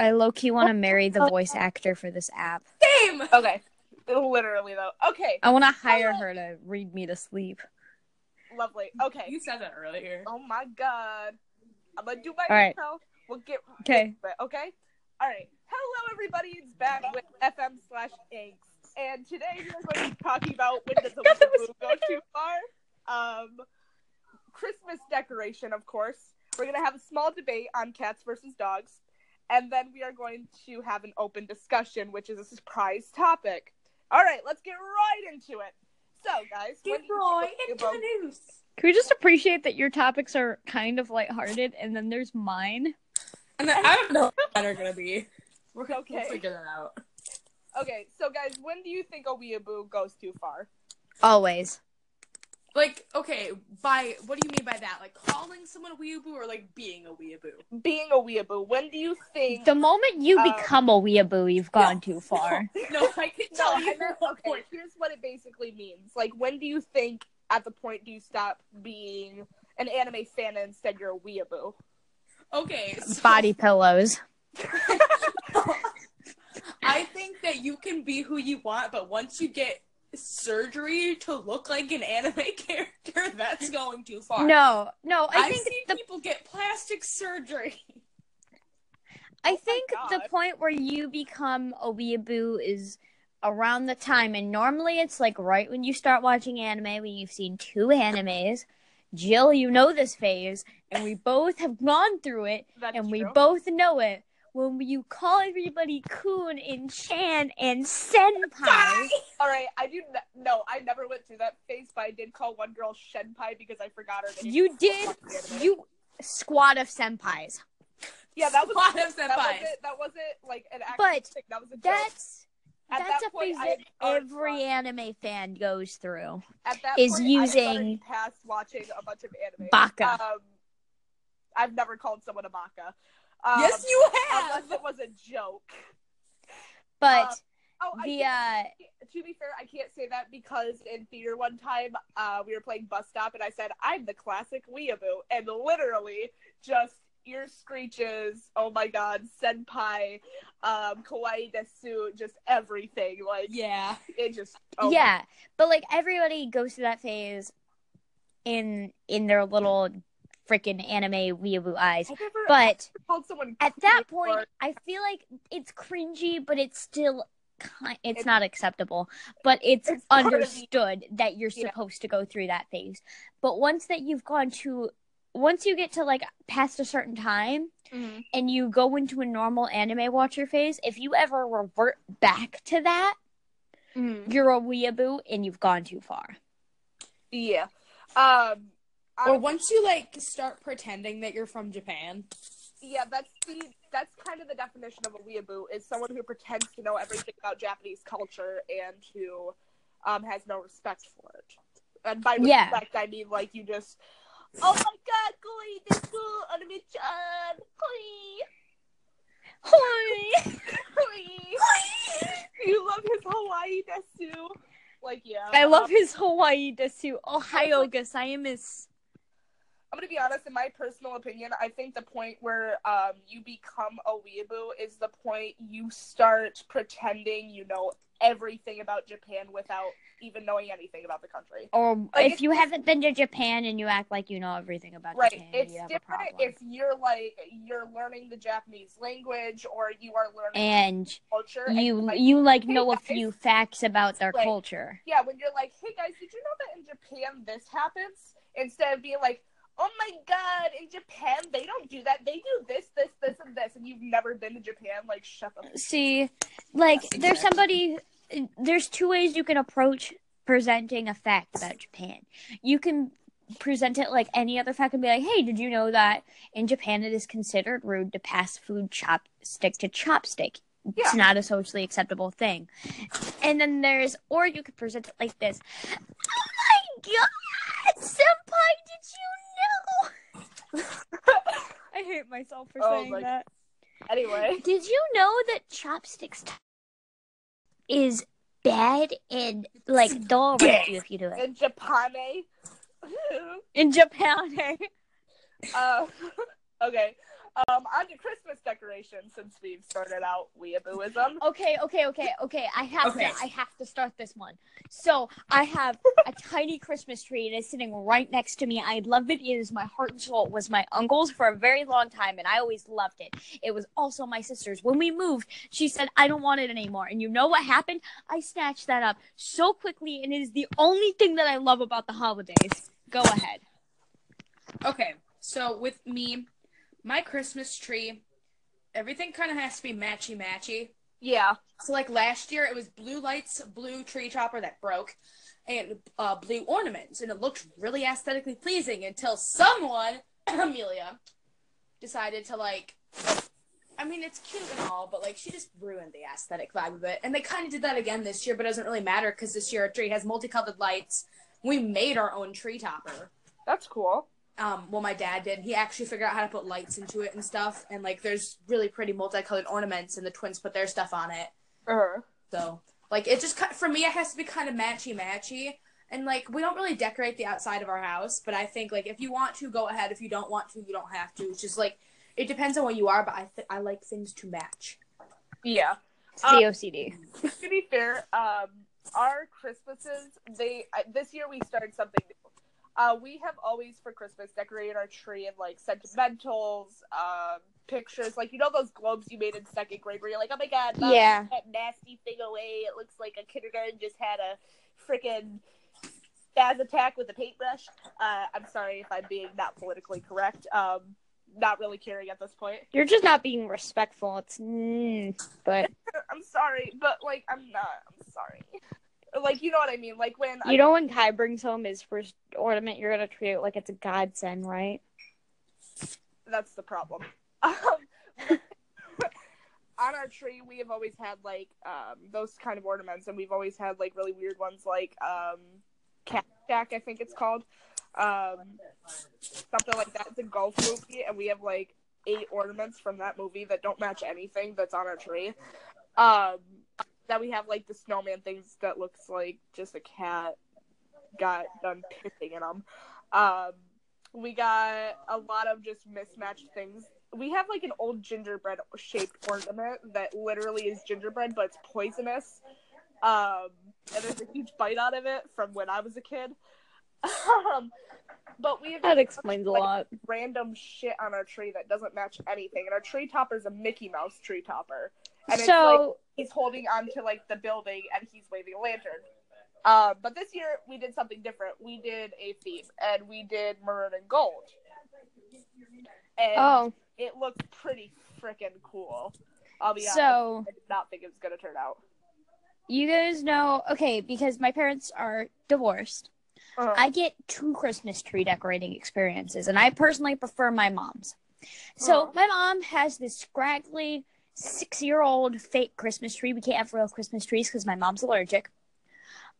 I low key want to marry the voice actor for this app. Same. Okay. Literally though. Okay. I want to hire her to read me to sleep. Lovely. Okay. You said that earlier. Oh my god. I'm gonna do my All right. intro. We'll get Okay. but okay. All right. Hello everybody. It's back with FM slash Inks, and today we're going to be talking about when does a weeaboo go too far. Um, Christmas decoration, of course. We're gonna have a small debate on cats versus dogs, and then we are going to have an open discussion, which is a surprise topic. All right, let's get right into it. So, guys, Get do you Roy think a into the news. Can we just appreciate that your topics are kind of lighthearted and then there's mine? And then, I don't know what mine are gonna be. We're gonna Okay. we'll figure that out. Okay, so guys, when do you think a weeaboo goes too far? Always. Like, okay, by what do you mean by that? Like calling someone a weeaboo or like being a weeaboo? Being a weeaboo, when do you think? The moment you Um, become a weeaboo, you've gone too far. No, I can No, tell I you. meant, okay, here's what it basically means. Like, when do you think at the point do you stop being an anime fan and instead you're a weeaboo? Okay, so Body pillows. I think that you can be who you want, but once you get surgery to look like an anime character, that's going too far. No, no, I I've think seen the people get plastic surgery. I Oh think the point where you become a weeaboo is around the time, and normally it's like right when you start watching anime, when you've seen two animes. Jill, you know this phase, and we both have gone through it, That's and we both know it. When you call everybody Kun and Chan and Senpai, All right, I do. n- No, I never went through that phase, but I did call one girl Shenpai because I forgot her name. you did you squad of senpais. Yeah, that was Squad of that senpais. wasn't that wasn't like an actual But thing. That was a joke. That's At that's that a point, phase that every gone- anime fan goes through. at that is point, I had using past watching a bunch of anime. Baka. Um, I've never called someone a baka. Um, yes, you have. unless it was a joke. But Oh, I the uh to be fair, I can't say that because in theater one time, uh, we were playing bus stop, and I said, "I'm the classic weeaboo," and literally just ear screeches. Oh my god, senpai, um, kawaii desu, just everything. Like yeah. it just. Oh yeah, but like everybody goes through that phase in in their little freaking anime weeaboo eyes. Never But at that point, or- I feel like it's cringy, but it's still kind. It's It's- not acceptable, but it's, It's of understood that you're Yeah. supposed to go through that phase. But once that you've gone to, once you get to like past a certain time, Mhm. and you go into a normal anime watcher phase, if you ever revert back to that, Mhm. you're a weeaboo and you've gone too far. Yeah. Um. Or once you like start pretending that you're from Japan. yeah, that's the that's kind of the definition of a weeaboo is someone who pretends to know everything about Japanese culture and who um has no respect for it. And by Yeah. respect, I mean like you just, oh my god, koi desu, anime-chan, koi, Hoi! koi. you love his Hawaii desu. Like yeah, I love um, his Hawaii desu. Ohayo gozaimasu. I'm gonna be honest. In my personal opinion, I think the point where um you become a weeaboo is the point you start pretending you know everything about Japan without even knowing anything about the country. Or Like, if you haven't been to Japan and you act like you know everything about Right. Japan, It's you different if you're like you're learning the Japanese language or you are learning and culture. you you're like, you like "Hey, know a few facts about their Right. culture. yeah, when you're like, hey guys, did you know that in Japan this happens? Instead of being like, oh my god, in Japan they don't do that. They do this, this, this, and this, and you've never been to Japan. Like, shut the. See, like That's there's exactly- somebody there's two ways you can approach presenting a fact about Japan. You can present it like any other fact and be like, "Hey, did you know that in Japan it is considered rude to pass food chopstick to chopstick? Yeah. It's not a socially acceptable thing." And then there's or you could present it like this. Oh my god, senpai, did you know? I hate myself for Oh saying my- that. Anyway, Did you know that chopsticks t- is bad and like they'll arrest you if you do it in Japan. in Japan? eh? uh, okay. Um, on to Christmas decorations since we've started out weeabooism. Okay, okay, okay, okay. I have Okay. to I have to start this one. So I have a tiny Christmas tree and it's sitting right next to me. I love it. It is my heart and soul. It was my uncle's for a very long time and I always loved it. It was also my sister's. When we moved, she said, I don't want it anymore. And you know what happened? I snatched that up so quickly and it is the only thing that I love about the holidays. Go ahead. Okay, so with me, my Christmas tree, everything kind of has to be matchy matchy. Yeah. So like last year, it was blue lights, blue tree topper that broke, and uh, blue ornaments, and it looked really aesthetically pleasing until someone, Amelia, decided to like. I mean, it's cute and all, but like she just ruined the aesthetic vibe of it. And they kind of did that again this year, but it doesn't really matter because this year our tree has multicolored lights. We made our own tree topper. That's cool. Um well my dad did he actually figured out how to put lights into it and stuff and like there's really pretty multicolored ornaments and the twins put their stuff on it Uh, so like it just for me it has to be kind of matchy matchy and like we don't really decorate the outside of our house but i think like if you want to go ahead if you don't want to you don't have to it's just like it depends on what you are but i th- i like things to match yeah. It's Um, DOCD. to be fair, um, our Christmases, they I, this year we started something new. Uh, we have always for Christmas decorated our tree in like sentimentals, um, pictures, like you know those globes you made in second grade where you're like, oh my god, Mom, Yeah. that nasty thing away. It looks like a kindergarten just had a freaking spaz attack with a paintbrush. Uh, I'm sorry if I'm being not politically correct. Um, not really caring at this point. You're just not being respectful. It's mm, but I'm sorry, but like I'm not. I'm sorry. Like you know what I mean? Like when I You know when Kai brings home his first ornament, you're gonna treat it like it's a godsend, right? that's the problem. Um, on our tree, we have always had like um, those kind of ornaments, and we've always had like really weird ones, like um, cat shack, I think it's called, um, something like that. It's a golf movie, and we have like eight ornaments from that movie that don't match anything that's on our tree. Um, that we have like the snowman things that looks like just a cat got done pissing in them. Um, we got a lot of just mismatched things. We have like an old gingerbread shaped ornament that literally is gingerbread, but it's poisonous. Um, and there's a huge bite out of it from when I was a kid. um, but we have That explains a lot. random shit on our tree that doesn't match anything. And our tree topper is a Mickey Mouse tree topper. And it's like So he's holding on to like the building and he's waving a lantern. Uh, but this year we did something different. We did a theme and we did maroon and gold. And oh, it looked pretty freaking cool. I'll be honest. so I did not think it was gonna turn out. you guys know okay because my parents are divorced. Uh, I get two Christmas tree decorating experiences, and I personally prefer my mom's. So Aw. my mom has this scraggly six-year-old fake Christmas tree. We can't have real Christmas trees because my mom's allergic.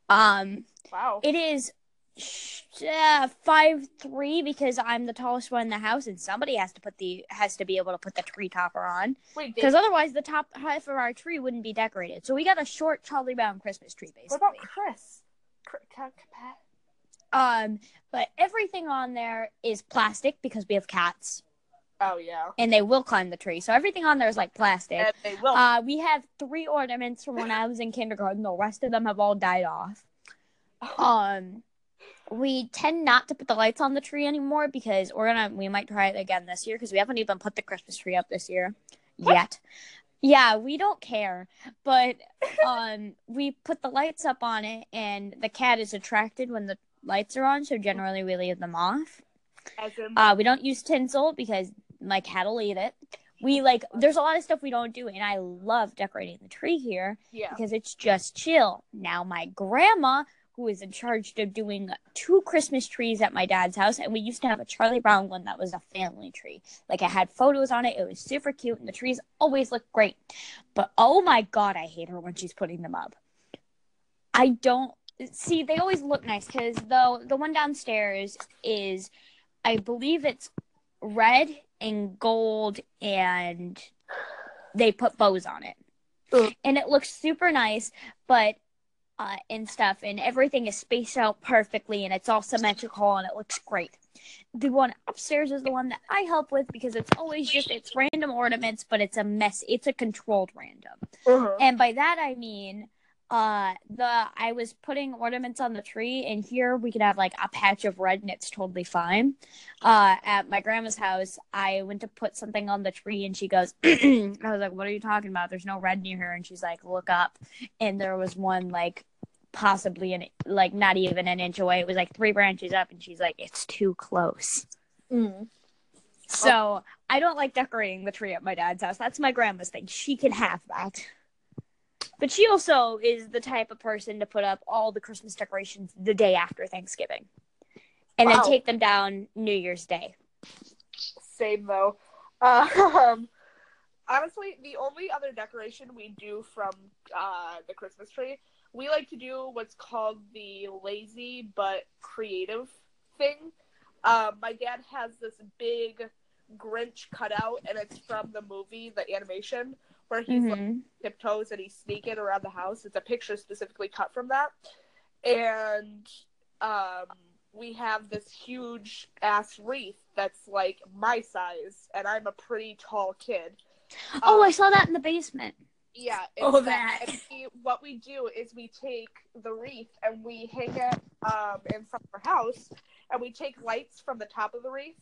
Um, wow. it is sh- uh, five three because I'm the tallest one in the house, and somebody has to put the has to be able to put the tree topper on because otherwise the top half of our tree wouldn't be decorated. So we got a short Charlie Brown Christmas tree, basically. what about Chris? Cr- ca- ca- Um, but everything on there is plastic because we have cats Oh yeah. and they will climb the tree. So everything on there is like plastic. And they will. Uh, we have three ornaments from when I was in kindergarten. The rest of them have all died off. Um, we tend not to put the lights on the tree anymore because we're gonna we might try it again this year because we haven't even put the Christmas tree up this year yet. Yeah, we don't care, but um, we put the lights up on it, and the cat is attracted when the lights are on. So generally, we leave them off. As in, Uh, we don't use tinsel because my cat will eat it. We like there's a lot of stuff we don't do, and I love decorating the tree here yeah. because it's just chill. Now my grandma, who is in charge of doing two Christmas trees at my dad's house, and we used to have a Charlie Brown one that was a family tree. Like it had photos on it. It was super cute, and the trees always look great. But oh my god, I hate her when she's putting them up. I don't see. They always look nice because though the one downstairs is, I believe it's red and gold, and they put bows on it, Ugh. and it looks super nice. But uh, and stuff, and everything is spaced out perfectly, and it's all symmetrical, and it looks great. The one upstairs is the one that I help with because it's always just it's random ornaments, but it's a mess. It's a controlled random. Uh-huh. And by that I mean uh the I was putting ornaments on the tree and here we could have like a patch of red and it's totally fine. Uh at my grandma's house, I went to put something on the tree and she goes I was like, What are you talking about? There's no red near here and she's like, Look up and there was one like possibly an like not even an inch away. It was like three branches up and she's like, It's too close. Mm. So I don't like decorating the tree at my dad's house. That's my grandma's thing. She can have that. But she also is the type of person to put up all the Christmas decorations the day after Thanksgiving. And Wow. then take them down New Year's Day. Same though. Um, honestly, the only other decoration we do from uh, the Christmas tree, we like to do what's called the lazy but creative thing. Um, my dad has this big Grinch cutout, and it's from the movie, the animation, where he's like Mhm. tiptoes and he's sneaking around the house. It's a picture specifically cut from that. And um, we have this huge ass wreath that's like my size, and I'm a pretty tall kid. Oh, Um, I saw that in the basement. yeah. Oh, it's that. And we, what we do is we take the wreath and we hang it um, in front of our house, and we take lights from the top of the wreath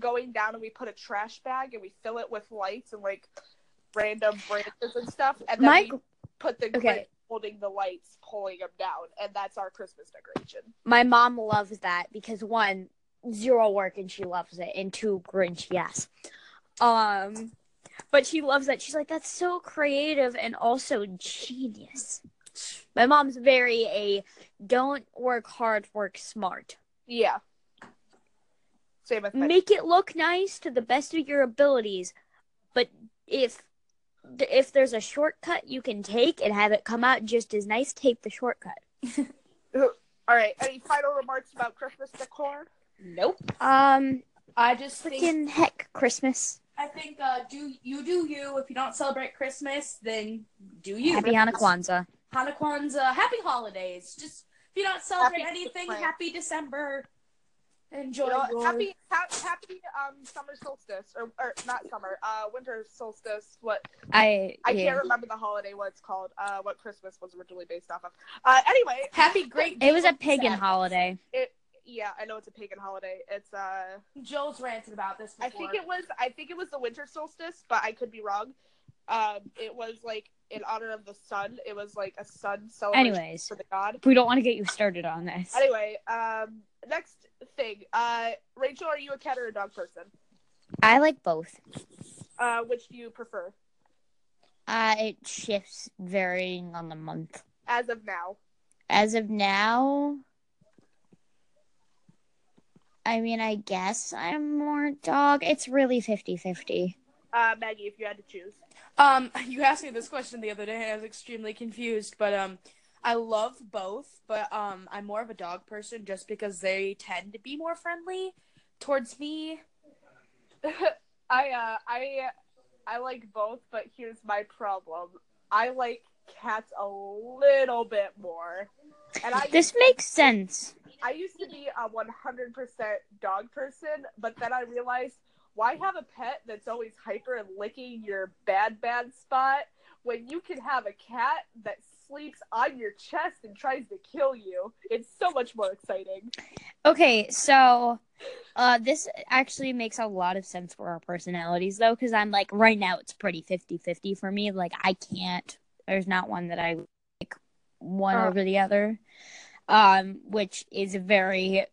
going down, and we put a trash bag and we fill it with lights and like random branches and stuff, and then My we put the Okay. Holding the lights, pulling them down, and that's our Christmas decoration. my mom loves that because one, zero work and she loves it, and two, Grinch, yes. Um but she loves that. She's like, that's so creative and also genius. My mom's very a don't work hard, work smart. Yeah. Same with make it look nice to the best of your abilities but if if there's a shortcut you can take and have it come out just as nice take the shortcut All right. Any final remarks about Christmas decor? Nope. um I just think freaking heck christmas I think uh, do you do you. If you don't celebrate Christmas, then do you. happy Hanukkah. Hanukkah, Kwanzaa, happy holidays. Just if you don't celebrate Happy anything, Christmas. happy December. Enjoy You know, happy, ha- happy um summer solstice or, or not summer, uh winter solstice. What i I yeah. can't remember the holiday what it's called. Uh, what Christmas was originally based off of. Uh, anyway, happy great. it was a pagan Sadness. holiday it yeah, I know it's a pagan holiday. It's uh, Joel's ranted about this. Before. I think it was I think it was the winter solstice, but I could be wrong. Um, it was like in honor of the sun. It was like a sun celebration anyways for the god. we don't want to get you started on this Anyway, um, next thing. Uh, Rachel, are you a cat or a dog person? i like both Uh, which do you prefer uh it shifts varying on the month as of now? as of now i mean i guess i'm more dog it's really 50-50 Uh, Maggie, if you had to choose. Um, you asked me this question the other day, and I was extremely confused. But um, I love both, but um, I'm more of a dog person just because they tend to be more friendly towards me. I uh I I like both, but here's my problem. I like cats a little bit more. And I This makes sense. I used to be a 100% dog person, but then I realized why have a pet that's always hyper and licking your bad bad spot when you can have a cat that sleeps on your chest and tries to kill you? It's so much more exciting. Okay, so uh this actually makes a lot of sense for our personalities though cuz I'm like right now it's pretty 50-50 for me. Like I can't there's not one that I like one Uh. over the other. Um which is very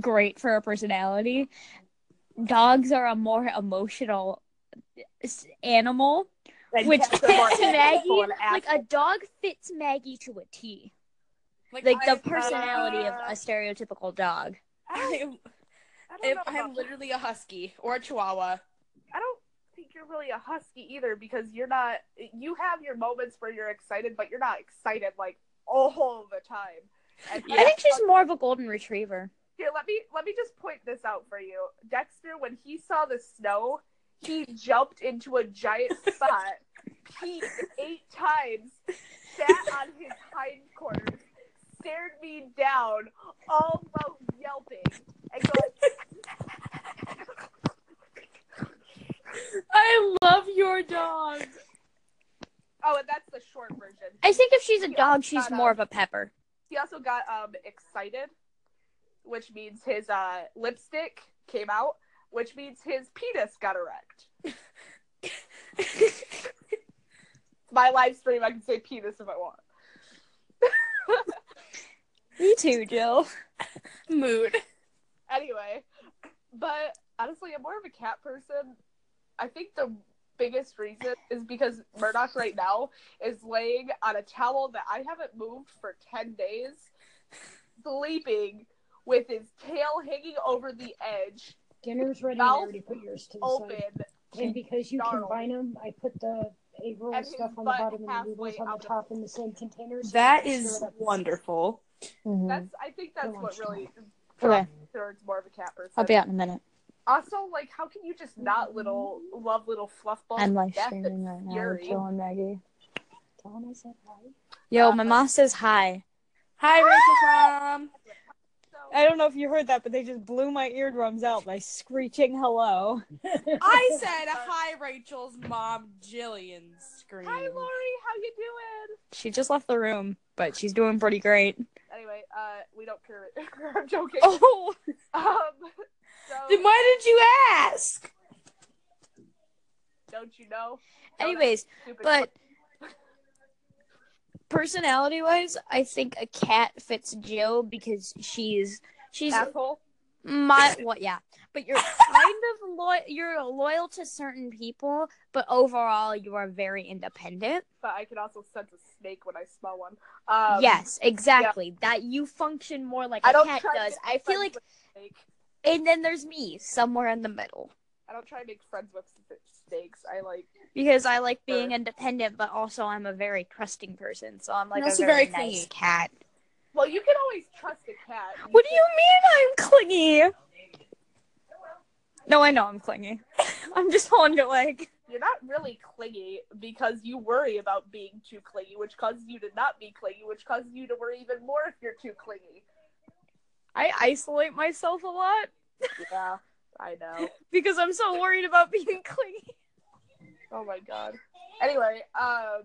great for a personality. Dogs are a more emotional animal which cats are more fits Maggie like a dog fits Maggie to a T. Like, Like the I- personality of uh, a stereotypical dog. I I'm, I don't know I'm about- literally a husky or a chihuahua. I don't think you're really a husky either because you're not. You have your moments where you're excited, but you're not excited like all the time. And Yeah. I think she's more of a golden retriever. Here, let me let me just point this out for you. Dexter, when he saw the snow, he jumped into a giant spot, peed eight times, sat on his hind quarters, stared me down, all while yelping, and go I love your dog. oh, and that's the short version. I think if she's a He dog, also she's got, more um, of a pepper. He also got um excited, which means his uh lipstick came out, which means his penis got erect. My live stream, I can say penis if I want. Me too, Jill. Mood. Anyway, but honestly, I'm more of a cat person. I think the biggest reason is because Murdoch right now is laying on a towel that I haven't moved for 10 days, sleeping with his tail hanging over the edge, Dinner's ready. Mouth I already put yours to the open, side. And because you snarl. combine them, I put the egg roll And stuff on the bottom and the halfway noodles on the the- top in the same container. so That you can is stir it up. wonderful. Mhm. That's I think that's what really Okay. turns more of a cat person. I'll be out in a minute. Also, like, how can you just not little love little fluff balls? I'm to live death streaming and right now. fury? with Jill and Maggie. Tell them I said hi. Yo, Uh, my mom says hi. Hi, Rachel's mom. I don't know if you heard that, but they just blew my eardrums out by screeching hello. I said hi, Rachel's mom, Jillian. Scream. hi, Lori. How you doing? She just left the room, but she's doing pretty great. Anyway, uh, we don't care. I'm joking. Oh, Um, so Then why did you ask? don't you know? Anyways, but personality wise, I think a cat fits Jill because she's she's asshole. my what yeah. But you're kind of loyal. You're loyal to certain people, but overall, you are very independent. But I can also sense a snake when I smell one. Um, yes, exactly. That you function more like I a cat does. I feel like, and then there's me somewhere in the middle I don't try to make friends with snakes. I like. Because I like being independent, but also I'm a very trusting person. So I'm like a very, very nice clingy. cat. Well, you can always trust a cat. what do you mean I'm clingy? No, I know I'm clingy. I'm just holding your leg. You're not really clingy because you worry about being too clingy, which causes you to not be clingy, which causes you to worry even more if you're too clingy. I isolate myself a lot Yeah, I know. because I'm so worried about being clingy. Oh my god. Anyway, um,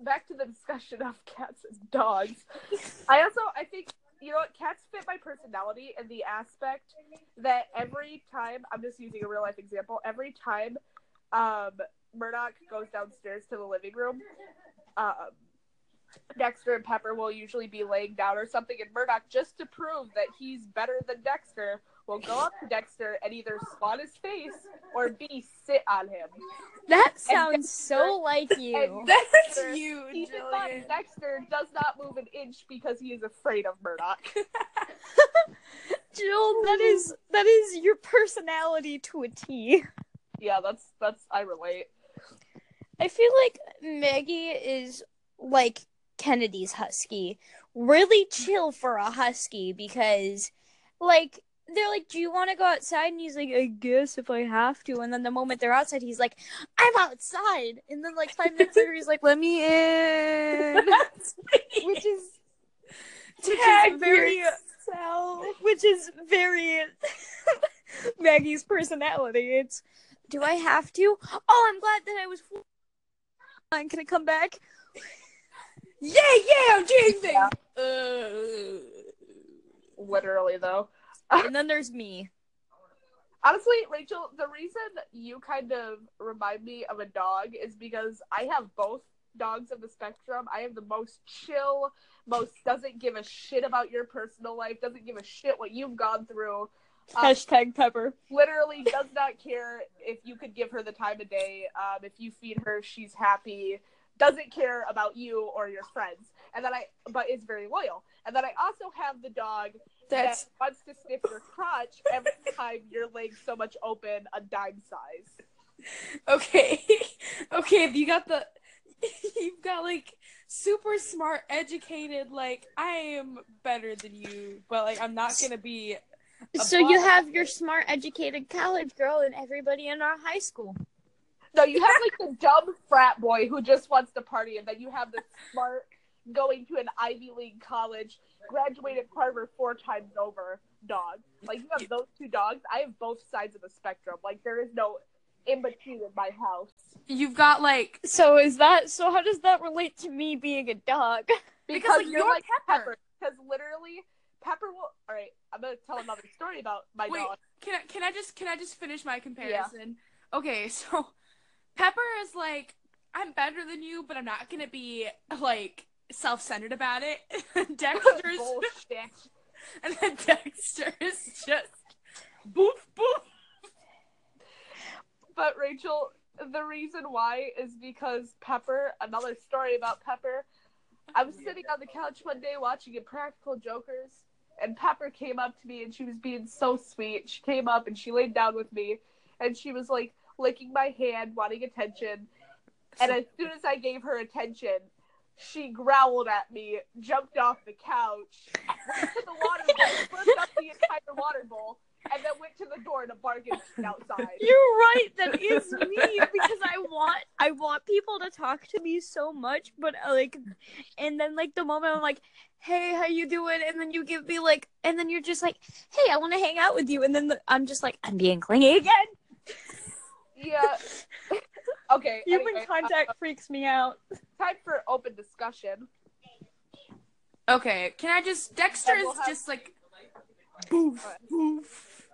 back to the discussion of cats and dogs. I also I think you know what cats fit my personality in the aspect that every time I'm just using a real life example. Every time um, Murdoch goes downstairs to the living room, um, Dexter and Pepper will usually be laying down or something, and Murdoch, just to prove that he's better than Dexter, will go up to Dexter and either spot his face or B sit on him. That sounds sounds so like you. That's Dexter- you, Even Jillian. though Dexter does not move an inch because he is afraid of Murdoch. Jill, that is that is your personality to a T. yeah, that's that's I relate. I feel like Maggie is like Kennedy's husky. Really chill for a husky because, like, they're like, Do you want to go outside? And he's like, I guess if I have to. And then the moment they're outside, he's like, I'm outside. And then, like, five minutes later, he's like, Let me in. which is, which is very, which is very Maggie's personality. It's Do I have to? Oh, I'm glad that I was. fine. Can I come back? Yeah, yeah, I'm doing things. Uh, Literally though. And then there's me. Honestly, Rachel, the reason you kind of remind me of a dog is because I have both dogs of the spectrum. I have the most chill, most doesn't give a shit about your personal life, doesn't give a shit what you've gone through. Um, Hashtag Pepper. literally does not care if you could give her the time of day. Um, if you feed her, she's happy. Doesn't care about you or your friends. And then I, but is very loyal. And then I also have the dog that's that wants to sniff your crotch every time you're laying so much open a dime size. okay. okay, you got the. You've got like super smart, educated. Like I am better than you, but like I'm not gonna be. So you have your smart, educated college girl and everybody in our high school. No, you have like the dumb frat boy who just wants to party, and then you have the smart going to an Ivy League college, graduated Harvard four times over, dog. Like you have those two dogs. I have both sides of the spectrum. Like there is no in between in my house. You've got like So is that so? How does that relate to me being a dog? Because, like, you're, you're like Pepper. Pepper. Because literally, Pepper will. All right, I'm gonna tell another story about my Wait. dog. can I, can I just can I just finish my comparison? Okay, so Pepper is like I'm better than you, but I'm not gonna be like self-centered about it. Dexter's Bullshit. and then Dexter is just boof boof. But Rachel, the reason why is because Pepper. Another story about Pepper. I was sitting on the couch one day watching Impractical Jokers, and Pepper came up to me and she was being so sweet. She came up and she laid down with me, and she was like licking my hand, wanting attention. And as soon as I gave her attention, she growled at me, jumped off the couch, went to the water bowl, flipped up the entire water bowl, and then went to the door to shit outside. You're right. That is me because I want I want people to talk to me so much, but uh, like, and then like the moment I'm like, "Hey, how you doing?" and then you give me like, and then you're just like, "Hey, I want to hang out with you," and then the, I'm just like, "I'm being clingy again." Yeah. okay. Human anyway, contact freaks me out. uh, time for open discussion. Okay, can I just Dexter is we'll have- just like boof boof.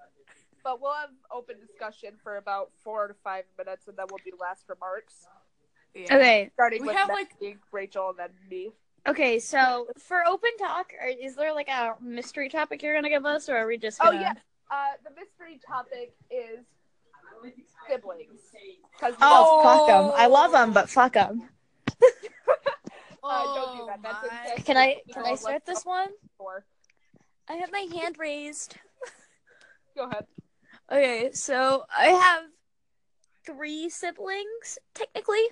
But we'll have open discussion for about four to five minutes, and then we'll do last remarks. Yeah. Okay, Starting We with have, like... Rachel, and then me. okay. So for open talk, are, is there like a mystery topic you're gonna give us, or are we just? Oh Gonna... yeah. Uh, the mystery topic is siblings. 'Cause Oh, fuck them. I love them, but fuck them. Uh, don't that. That's Oh my- insane. Can I can I start this one? before. I have my hand raised. Go ahead. Okay, so I have three siblings technically.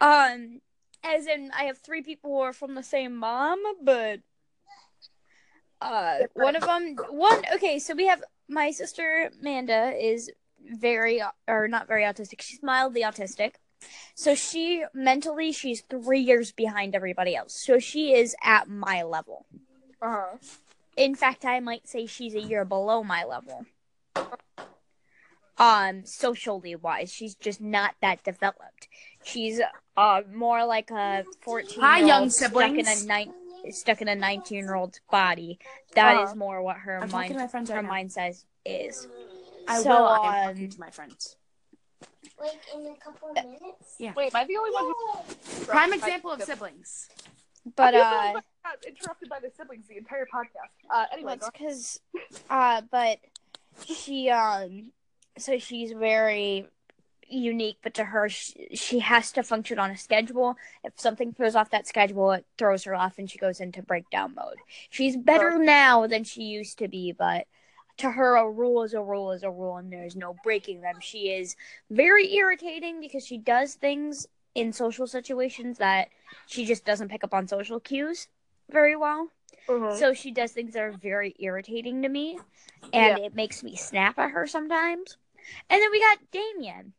Um, as in I have three people who are from the same mom, but uh, one of them, one. Okay, so we have my sister Amanda is very or not very autistic. She's mildly autistic. So she mentally she's three years behind everybody else. So she is at my level. Uh huh. In fact, I might say she's a year below my level. Um, socially wise, she's just not that developed. She's uh more like a fourteen. Hi, young stuck in a siblings. Nine, stuck in a nineteen year old's body. That is more what her I'm mind to my her right now. mind size is. I so, will. I am um, talking to my friends. Like in a couple of minutes? Yeah. Wait, am I the only one who? Prime example of siblings. But I'm the only uh, got interrupted by the siblings the entire podcast. Uh, anyway, That's because, uh, but she, um, so she's very unique, but to her, she, she has to function on a schedule. If something throws off that schedule, it throws her off and she goes into breakdown mode. She's better now than she used to be, but to her, a rule is a rule is a rule, and there's no breaking them. She is very irritating because she does things in social situations that she just doesn't pick up on social cues very well. Mhm. So she does things that are very irritating to me, and it makes me snap at her sometimes. And then we got Damien.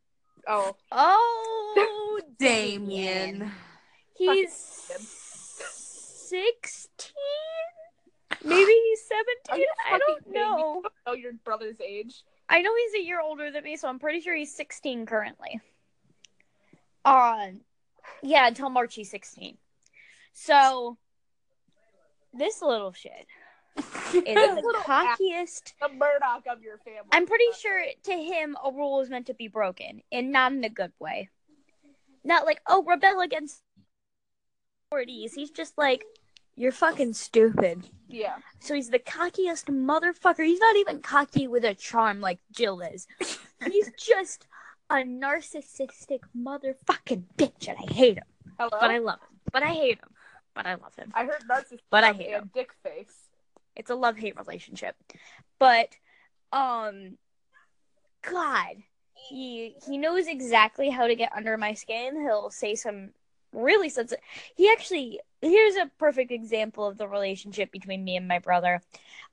Oh, Oh, Damien. He's sixteen, maybe he's seventeen. I don't know. know your brother's age. I know he's a year older than me, so I'm pretty sure he's sixteen currently. On, yeah, until March he's sixteen. So this little shit is the cockiest. The Murdoch of your family. I'm pretty sure to him a rule is meant to be broken, and not in a good way. Not like, oh, rebel against authorities. He's just like, you're fucking stupid. Yeah. So he's the cockiest motherfucker. He's not even cocky with a charm like Jill is. He's just a narcissistic motherfucking bitch, and I hate him. Hello. But I love him. But I hate him. But I love him. I heard narcissist. But I hate and dick face. It's a love hate relationship. But um God, he he knows exactly how to get under my skin. He'll say some really sensitive. He actually here's a perfect example of the relationship between me and my brother.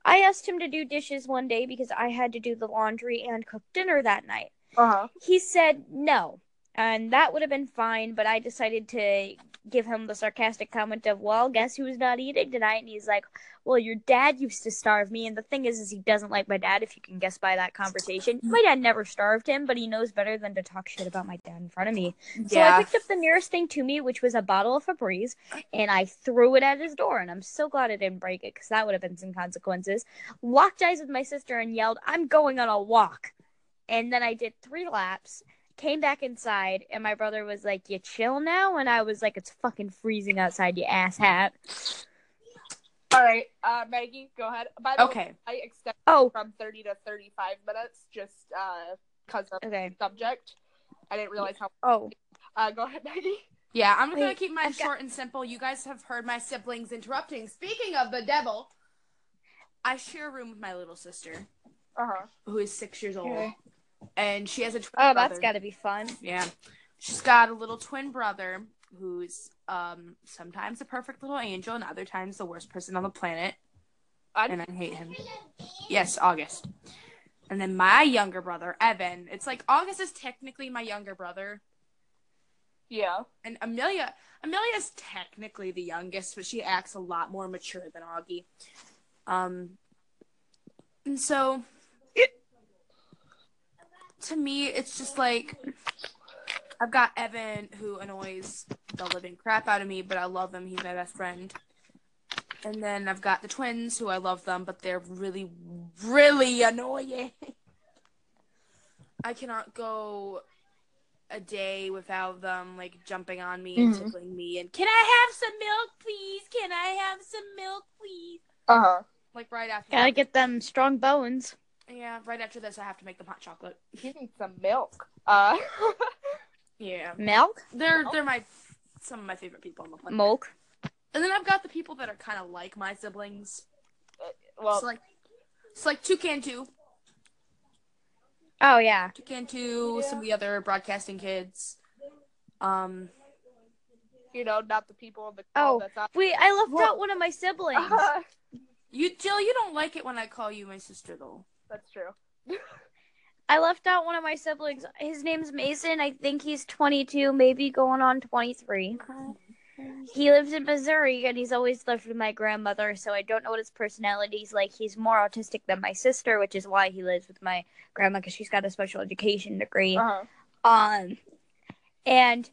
I asked him to do dishes one day because I had to do the laundry and cook dinner that night. Uh huh. He said no. And that would have been fine, but I decided to give him the sarcastic comment of, "Well, guess who's not eating tonight?" And he's like, "Well, your dad used to starve me." And the thing is, is he doesn't like my dad. If you can guess by that conversation, my dad never starved him, but he knows better than to talk shit about my dad in front of me. So I picked up the nearest thing to me, which was a bottle of Febreze, and I threw it at his door. And I'm so glad I didn't break it because that would have been some consequences. Locked eyes with my sister and yelled, "I'm going on a walk!" And then I did three laps came back inside and my brother was like you chill now and i was like it's fucking freezing outside you ass hat All right, uh, Maggie, go ahead. By the way, Okay. I extended oh from 30 to 35 minutes just because of okay the subject. I didn't realize how. oh Uh, go ahead, Maggie. Yeah, I'm gonna keep mine got- short and simple. You guys have heard my siblings interrupting. Speaking of the devil, I share a room with my little sister, Uh huh. who is six years old, Okay. And she has a twin oh brother. that's gotta be fun Yeah, she's got a little twin brother who's um sometimes a perfect little angel and other times the worst person on the planet, I- and I hate him. Yes, August. And then my younger brother, Evan. It's like August is technically my younger brother. Yeah. And Amelia, Amelia's technically the youngest, but she acts a lot more mature than Augie. Um, and so, to me, it's just like I've got Evan who annoys the living crap out of me, but I love him. He's my best friend. And then I've got the twins who I love them, but they're really, really annoying. I cannot go a day without them like jumping on me and Mhm. tickling me and can I have some milk, please? Can I have some milk, please? Uh huh. Like right after gotta get them strong bones yeah, right after this I have to make them hot chocolate. You need some milk. Uh. Yeah, milk they're they're my some of my favorite people on the planet. milk And then I've got the people that are kind of like my siblings. well, it's like it's like Toucan Oh yeah Toucan Two, some of the other broadcasting kids. Um, you know, not the people in the Oh, that's not. wait i left Well- out one of my siblings Uh-huh. you Jill, you don't like it when I call you my sister though. That's true. I left out one of my siblings. His name's Mason. I think he's 22, maybe going on 23. He lives in Missouri and he's always lived with my grandmother, so I don't know what his personality's like. He's more autistic than my sister, which is why he lives with my grandma because she's got a special education degree. Uh huh. Um, and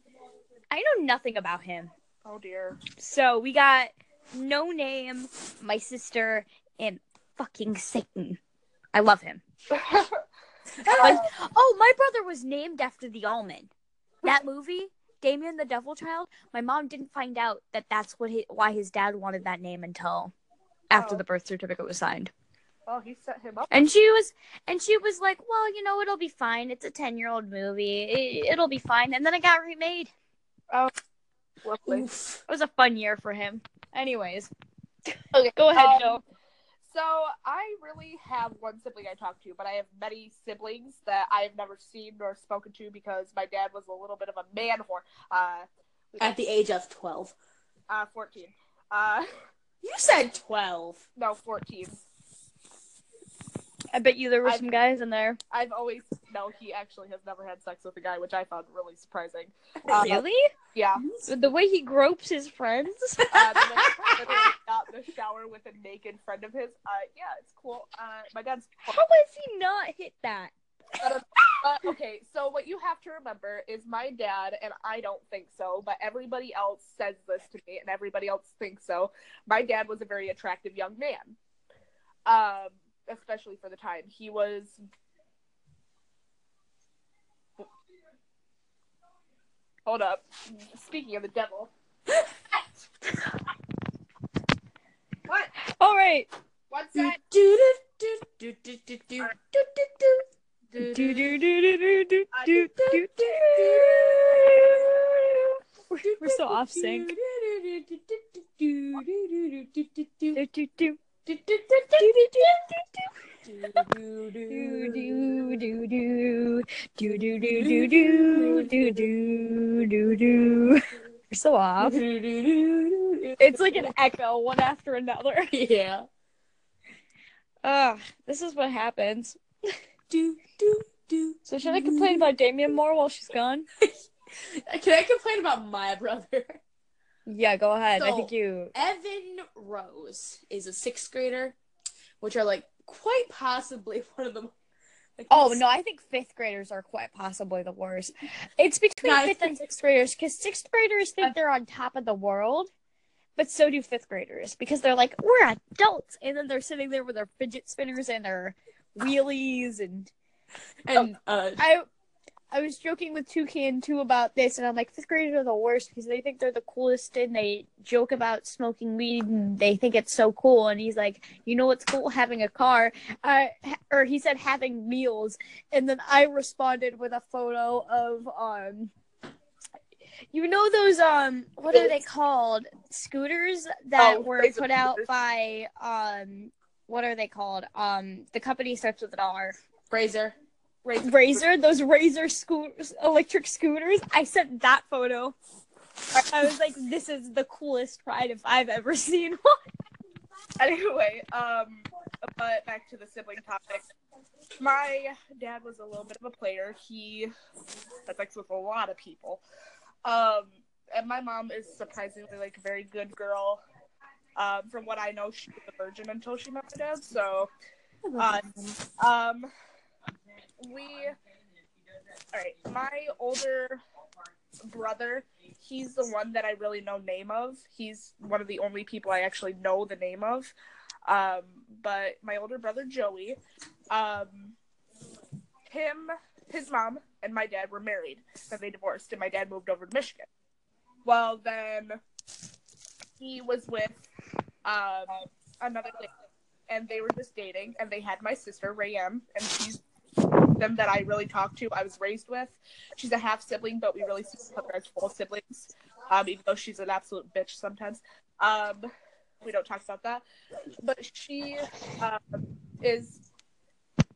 I know nothing about him. Oh dear. So we got no name, my sister, and fucking Satan. I love him. Like, oh, my brother was named after the Omen. That movie, Damien the Devil Child. My mom didn't find out that that's what he, why his dad wanted that name until after Oh. the birth certificate was signed. oh, he set him up. And she was, and she was like, "Well, you know, it'll be fine. It's a ten-year-old movie. It, it'll be fine." And then it got remade. Lovely. Oof. It was a fun year for him. Anyways, Okay, go ahead, um, Joe. So I really have one sibling I talk to, but I have many siblings that I have never seen nor spoken to because my dad was a little bit of a man whore. Uh, At the age of twelve, uh, fourteen. Uh, you said twelve. no, fourteen. I bet you there were I've- some guys in there. I've always no. He actually has never had sex with a guy, which I found really surprising. Uh, really? Yeah. The way he gropes his friends. Uh, got the shower with a naked friend of his. Uh, yeah, it's cool. Uh, my dad's. How has he not hit that? But okay, so what you have to remember is my dad, and I don't think so, but everybody else says this to me, and everybody else thinks so. My dad was a very attractive young man, um, especially for the time. He was. Hold up. Speaking of the devil. what? All right. What's that? Do do do do do do do do do Do, do, do, do, do, do, do, do, do. We're, we're so off sync. Do, do, do. Do, do, do. Do, do, do, do, do. Do, do, do, do, do. Do, do, do, do. We're so off. Do do do do do It's like an echo, one after another. Yeah. Ugh, this is what happens. Do do do. So should I complain about Damien more while she's gone? Can I complain about my brother? Yeah, go ahead. I think you. Evan Rose is a sixth grader, which are like quite possibly one of the. Like, Oh no, I think fifth graders are quite possibly the worst. It's between No, fifth and sixth graders because sixth graders think they're on top of the world, but so do fifth graders because they're like we're adults, and then they're sitting there with their fidget spinners and their wheelies and and uh, I I was joking with Toucan too about this, and I'm like, fifth graders are the worst because they think they're the coolest, and they joke about smoking weed, and they think it's so cool. And he's like, you know what's cool? Having a car, uh, or he said having meals, and then I responded with a photo of um. You know those um what are they called? Scooters that Oh, were put out by um what are they called? Um the company starts with an R. Razor. Razor. Razor, those Razor scooters, electric scooters. I sent that photo. I was like, "This is the coolest ride if I've ever seen one." Anyway, um, but back to the sibling topic. My dad was a little bit of a player. He had sex with a lot of people. Um, and my mom is surprisingly like a very good girl. Um, from what I know, she was a virgin until she met my dad. So, uh, um, we, all right. My older brother, he's the one that I really know name of. He's one of the only people I actually know the name of. Um, but my older brother Joey, um, him, his mom, and my dad were married. Then they divorced, and my dad moved over to Michigan. Well, then he was with um, another lady, and they were just dating, and they had my sister Rayanne, and she's them that I really talk to. I was raised with. She's a half sibling, but we really see her as full siblings. Um, even though she's an absolute bitch sometimes. Um, we don't talk about that. But she um, is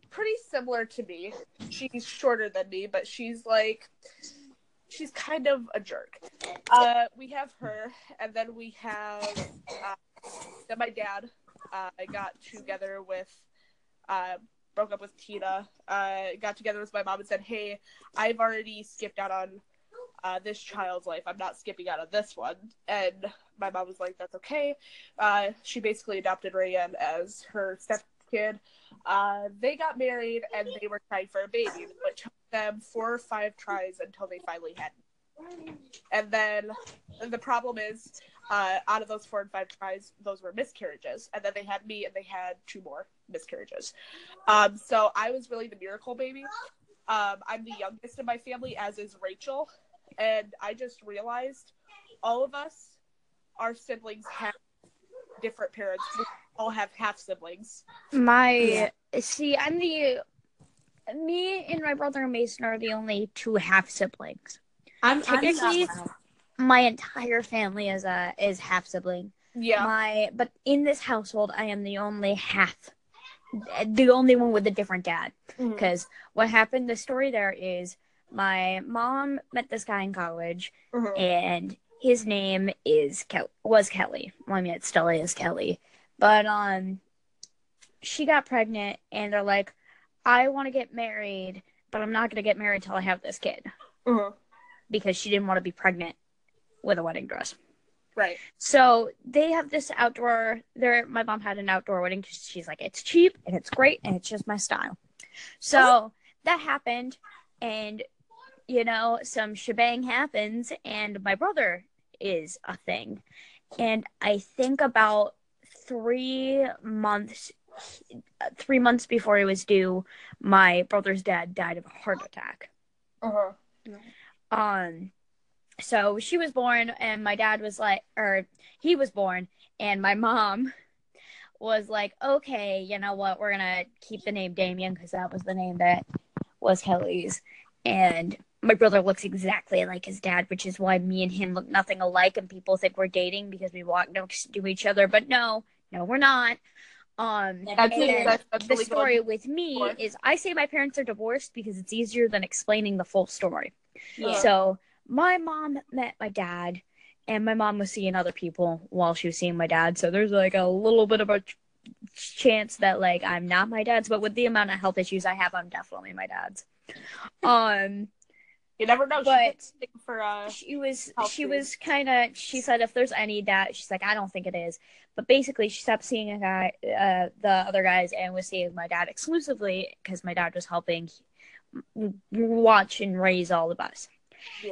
pretty similar to me. She's shorter than me, but she's like she's kind of a jerk. Uh, we have her, and then we have uh, then my dad. Uh, I got together with, uh, broke up with Tina. Uh, got together with my mom and said, "Hey, I've already skipped out on uh, this child's life. I'm not skipping out on this one." And my mom was like, "That's okay." Uh, she basically adopted Rayanne as her step kid. Uh, they got married and they were trying for a baby. It took them four or five tries until they finally had. And then the problem is, uh, out of those four and five tries, those were miscarriages. And then they had me and they had two more miscarriages. Um, so I was really the miracle baby. Um, I'm the youngest in my family, as is Rachel. And I just realized all of us, our siblings have different parents. We all have half siblings. My see, I'm the me and my brother Mason are the only two half siblings. I'm Technically- My entire family is a is half sibling. Yeah. My but in this household, I am the only half, the only one with a different dad. Mhm. Because what happened? The story there is my mom met this guy in college, Mhm. and his name is Kel- was Kelly. Well, I mean, it still is Kelly, but um, she got pregnant, and they're like, "I want to get married, but I'm not gonna get married till I have this kid," Mhm. because she didn't want to be pregnant with a wedding dress. Right. So they have this outdoor. There, my mom had an outdoor wedding. 'cause She's like, it's cheap and it's great and it's just my style. So that happened, and you know, some shebang happens, and my brother is a thing, and I think about three months, three months before it was due, my brother's dad died of a heart attack. Uh-huh. Um, so she was born, and my dad was like, or he was born, and my mom was like, okay, you know what, we're gonna keep the name Damien because that was the name that was Kelly's, and my brother looks exactly like his dad, which is why me and him look nothing alike, and people think we're dating because we walk next to each other, but no, no, we're not. Um, That's. That's, that's the really good. story with me is I say my parents are divorced because it's easier than explaining the full story. Yeah. So my mom met my dad, and my mom was seeing other people while she was seeing my dad. So there's like a little bit of a ch- chance that like I'm not my dad's, but with the amount of health issues I have, I'm definitely my dad's. Um, You never know. She But- stick for uh. she was she food. was kind of she said if there's any doubt she's like i don't think it is but basically she stopped seeing a guy uh the other guys and was seeing my dad exclusively because my dad was helping watch and raise all of us Yeah.